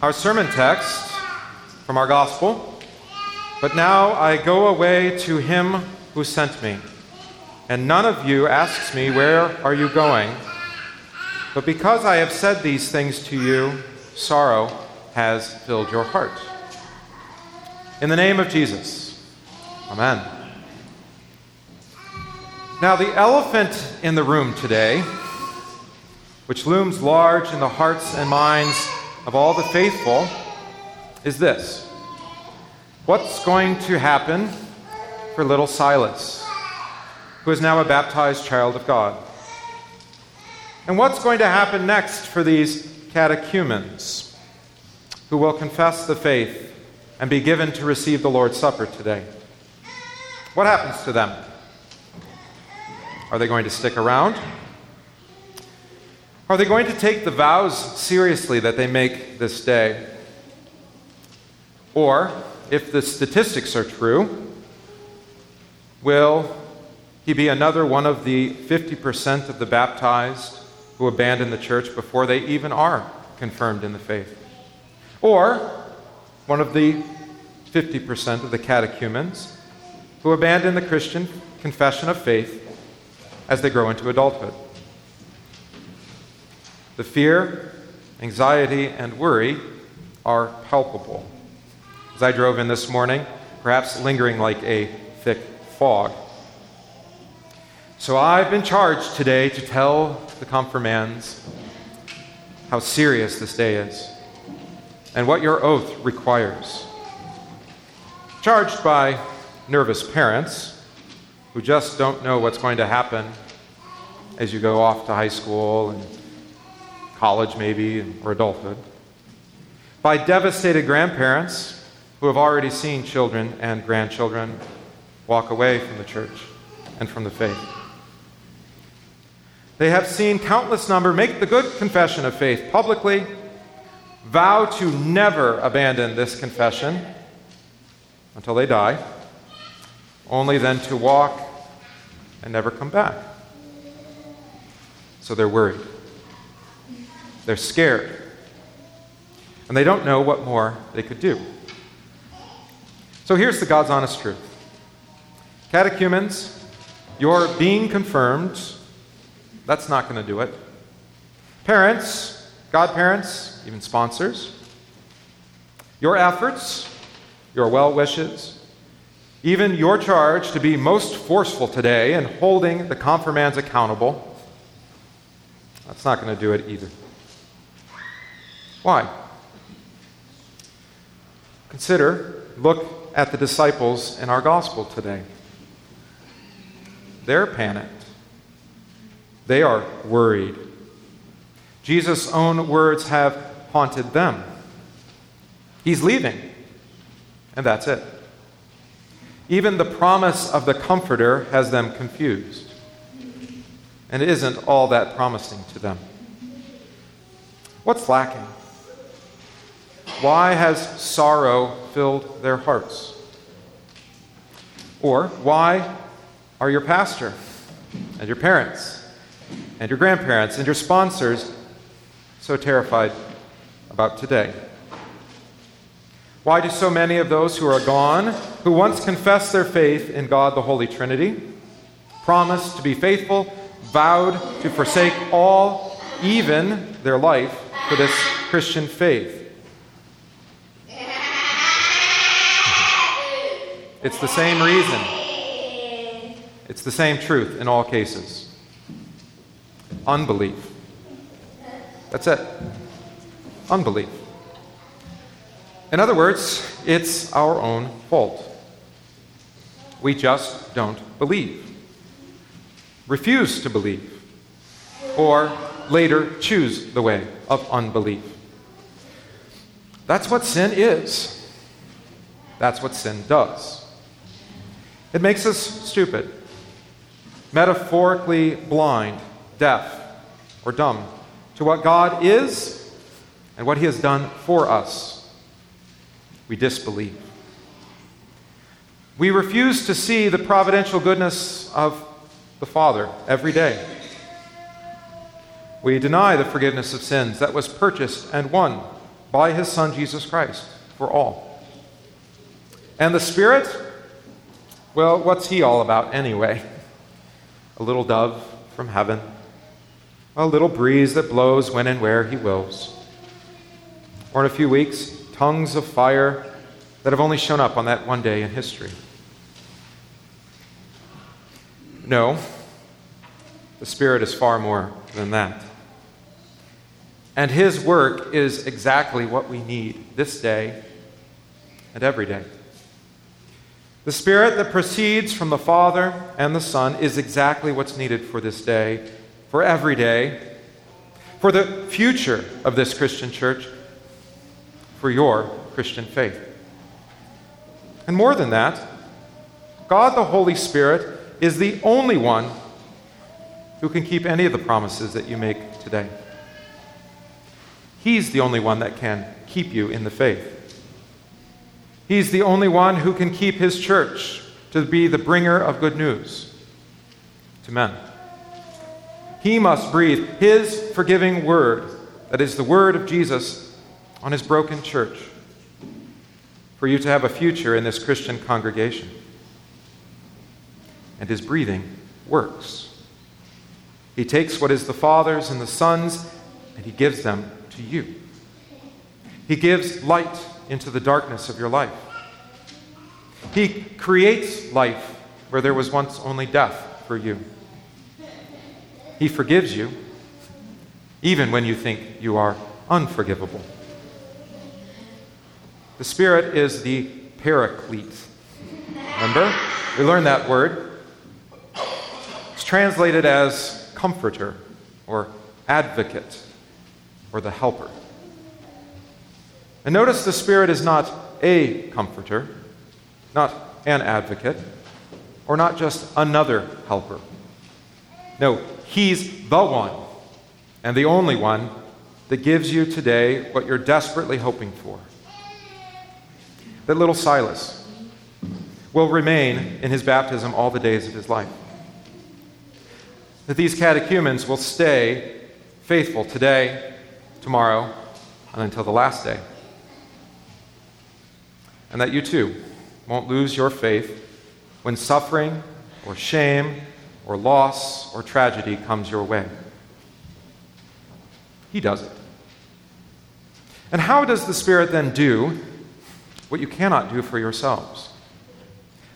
our sermon text from our gospel. But now I go away to him who sent me. And none of you asks me, Where are you going? But because I have said these things to you, sorrow has filled your heart. In the name of Jesus, Amen. Now, the elephant in the room today, which looms large in the hearts and minds of all the faithful, is this What's going to happen for little Silas, who is now a baptized child of God? And what's going to happen next for these catechumens who will confess the faith and be given to receive the Lord's Supper today? What happens to them? Are they going to stick around? Are they going to take the vows seriously that they make this day? Or, if the statistics are true, will he be another one of the 50% of the baptized who abandon the church before they even are confirmed in the faith? Or one of the 50% of the catechumens who abandon the Christian confession of faith as they grow into adulthood? The fear, anxiety, and worry are palpable. As I drove in this morning, perhaps lingering like a thick fog. So I've been charged today to tell the confirmands how serious this day is and what your oath requires. Charged by nervous parents who just don't know what's going to happen as you go off to high school and college, maybe, or adulthood. By devastated grandparents who have already seen children and grandchildren walk away from the church and from the faith. They have seen countless number make the good confession of faith publicly, vow to never abandon this confession until they die, only then to walk and never come back. So they're worried. They're scared. And they don't know what more they could do. So here's the God's honest truth Catechumens, your being confirmed that's not going to do it. Parents, godparents, even sponsors, your efforts, your well wishes, even your charge to be most forceful today in holding the confirmands accountable, that's not going to do it either. Why? Consider, look at the disciples in our gospel today. They're panicked. They are worried. Jesus' own words have haunted them. He's leaving, and that's it. Even the promise of the Comforter has them confused, and is isn't all that promising to them. What's lacking? Why has sorrow filled their hearts? Or why are your pastor and your parents and your grandparents and your sponsors so terrified about today? Why do so many of those who are gone, who once confessed their faith in God the Holy Trinity, promised to be faithful, vowed to forsake all, even their life, for this Christian faith? It's the same reason. It's the same truth in all cases unbelief. That's it. Unbelief. In other words, it's our own fault. We just don't believe, refuse to believe, or later choose the way of unbelief. That's what sin is. That's what sin does. It makes us stupid, metaphorically blind, deaf, or dumb to what God is and what He has done for us. We disbelieve. We refuse to see the providential goodness of the Father every day. We deny the forgiveness of sins that was purchased and won by his Son Jesus Christ for all. And the Spirit, well, what's he all about anyway? A little dove from heaven, a little breeze that blows when and where he wills. Or in a few weeks, tongues of fire that have only shown up on that one day in history. No, the Spirit is far more than that. And His work is exactly what we need this day and every day. The Spirit that proceeds from the Father and the Son is exactly what's needed for this day, for every day, for the future of this Christian church, for your Christian faith. And more than that, God the Holy Spirit is the only one who can keep any of the promises that you make today. He's the only one that can keep you in the faith. He's the only one who can keep his church to be the bringer of good news to men. He must breathe his forgiving word, that is the word of Jesus, on his broken church for you to have a future in this Christian congregation. And his breathing works. He takes what is the Father's and the Son's and he gives them to you. He gives light into the darkness of your life. He creates life where there was once only death for you. He forgives you, even when you think you are unforgivable. The Spirit is the paraclete. Remember? We learned that word. It's translated as comforter or advocate or the helper. And notice the Spirit is not a comforter, not an advocate, or not just another helper. No, He's the one and the only one that gives you today what you're desperately hoping for that little Silas will remain in his baptism all the days of his life. That these catechumens will stay faithful today, tomorrow, and until the last day. And that you too won't lose your faith when suffering or shame or loss or tragedy comes your way. He does it. And how does the Spirit then do what you cannot do for yourselves?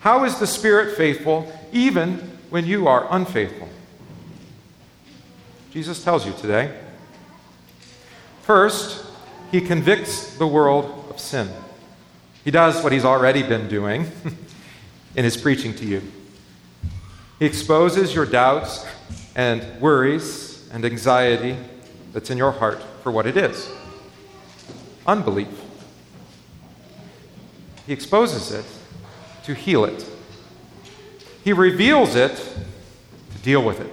How is the Spirit faithful even when you are unfaithful? Jesus tells you today. First, he convicts the world of sin. He does what he's already been doing in his preaching to you. He exposes your doubts and worries and anxiety that's in your heart for what it is unbelief. He exposes it to heal it. He reveals it to deal with it.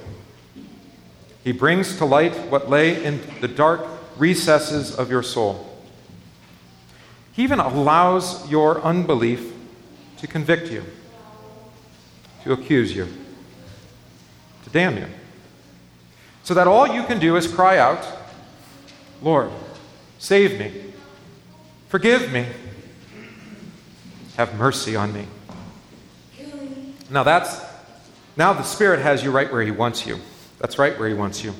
He brings to light what lay in the dark recesses of your soul. He even allows your unbelief to convict you, to accuse you, to damn you. So that all you can do is cry out, Lord, save me, forgive me have mercy on me. Now that's now the Spirit has you right where He wants you. That's right where He wants you.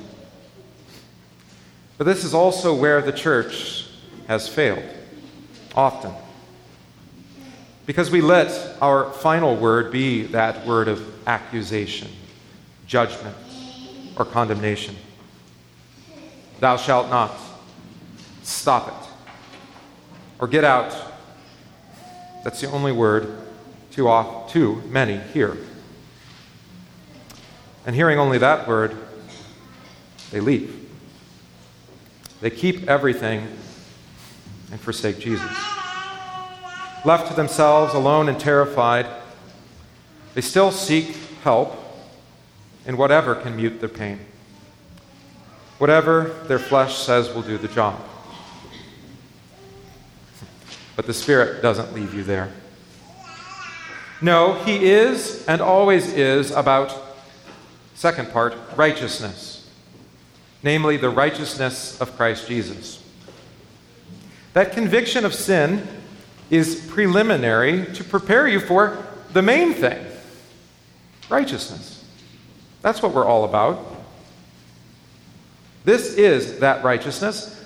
But this is also where the church has failed, often. Because we let our final word be that word of accusation, judgment, or condemnation. Thou shalt not. Stop it. Or get out that's the only word too, off, too many hear. And hearing only that word, they leave. They keep everything and forsake Jesus. Left to themselves, alone and terrified, they still seek help in whatever can mute their pain. Whatever their flesh says will do the job. But the Spirit doesn't leave you there. No, He is and always is about, second part, righteousness, namely the righteousness of Christ Jesus. That conviction of sin is preliminary to prepare you for the main thing righteousness. That's what we're all about. This is that righteousness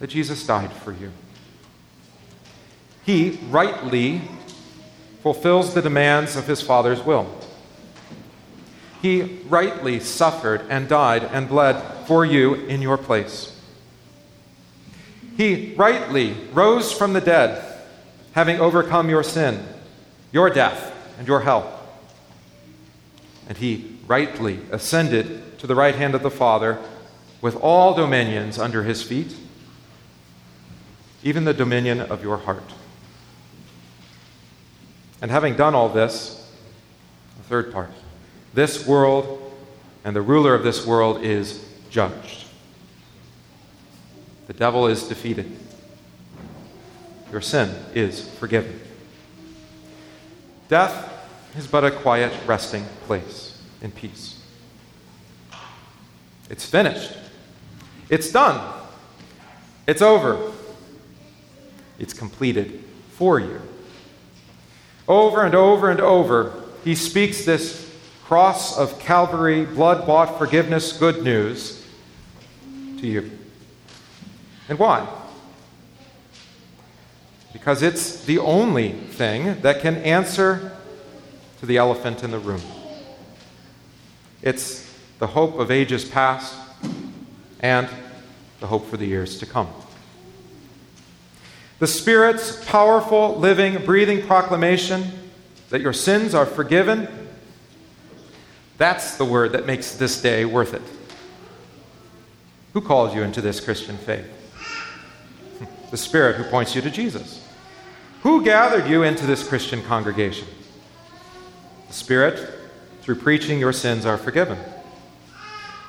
that Jesus died for you. He rightly fulfills the demands of his Father's will. He rightly suffered and died and bled for you in your place. He rightly rose from the dead, having overcome your sin, your death, and your hell. And he rightly ascended to the right hand of the Father with all dominions under his feet, even the dominion of your heart. And having done all this, the third part, this world and the ruler of this world is judged. The devil is defeated. Your sin is forgiven. Death is but a quiet resting place in peace. It's finished. It's done. It's over. It's completed for you. Over and over and over, he speaks this cross of Calvary, blood bought forgiveness, good news to you. And why? Because it's the only thing that can answer to the elephant in the room. It's the hope of ages past and the hope for the years to come. The Spirit's powerful, living, breathing proclamation that your sins are forgiven, that's the word that makes this day worth it. Who calls you into this Christian faith? The Spirit who points you to Jesus. Who gathered you into this Christian congregation? The Spirit, through preaching, your sins are forgiven.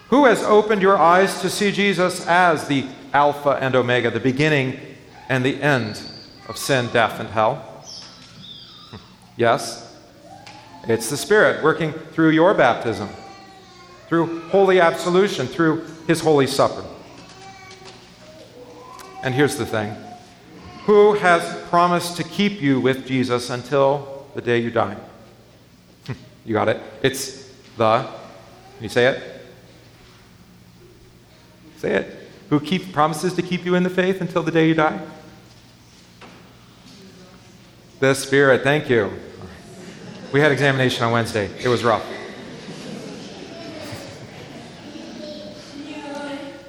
Who has opened your eyes to see Jesus as the Alpha and Omega, the beginning and the end of sin, death, and hell? Yes, it's the Spirit working through your baptism, through holy absolution, through His holy supper. And here's the thing who has promised to keep you with Jesus until the day you die? you got it? It's the, can you say it? Say it. Who keep, promises to keep you in the faith until the day you die? The Spirit, thank you. We had examination on Wednesday. It was rough.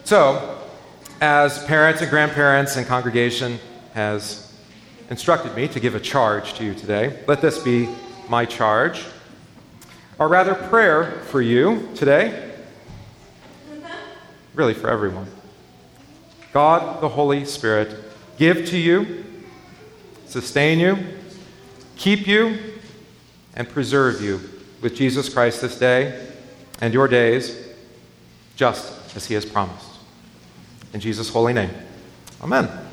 So, as parents and grandparents and congregation has instructed me to give a charge to you today. Let this be my charge, or rather, prayer for you today, really for everyone. God, the Holy Spirit, give to you, sustain you, keep you, and preserve you with Jesus Christ this day and your days, just as He has promised. In Jesus' holy name, Amen.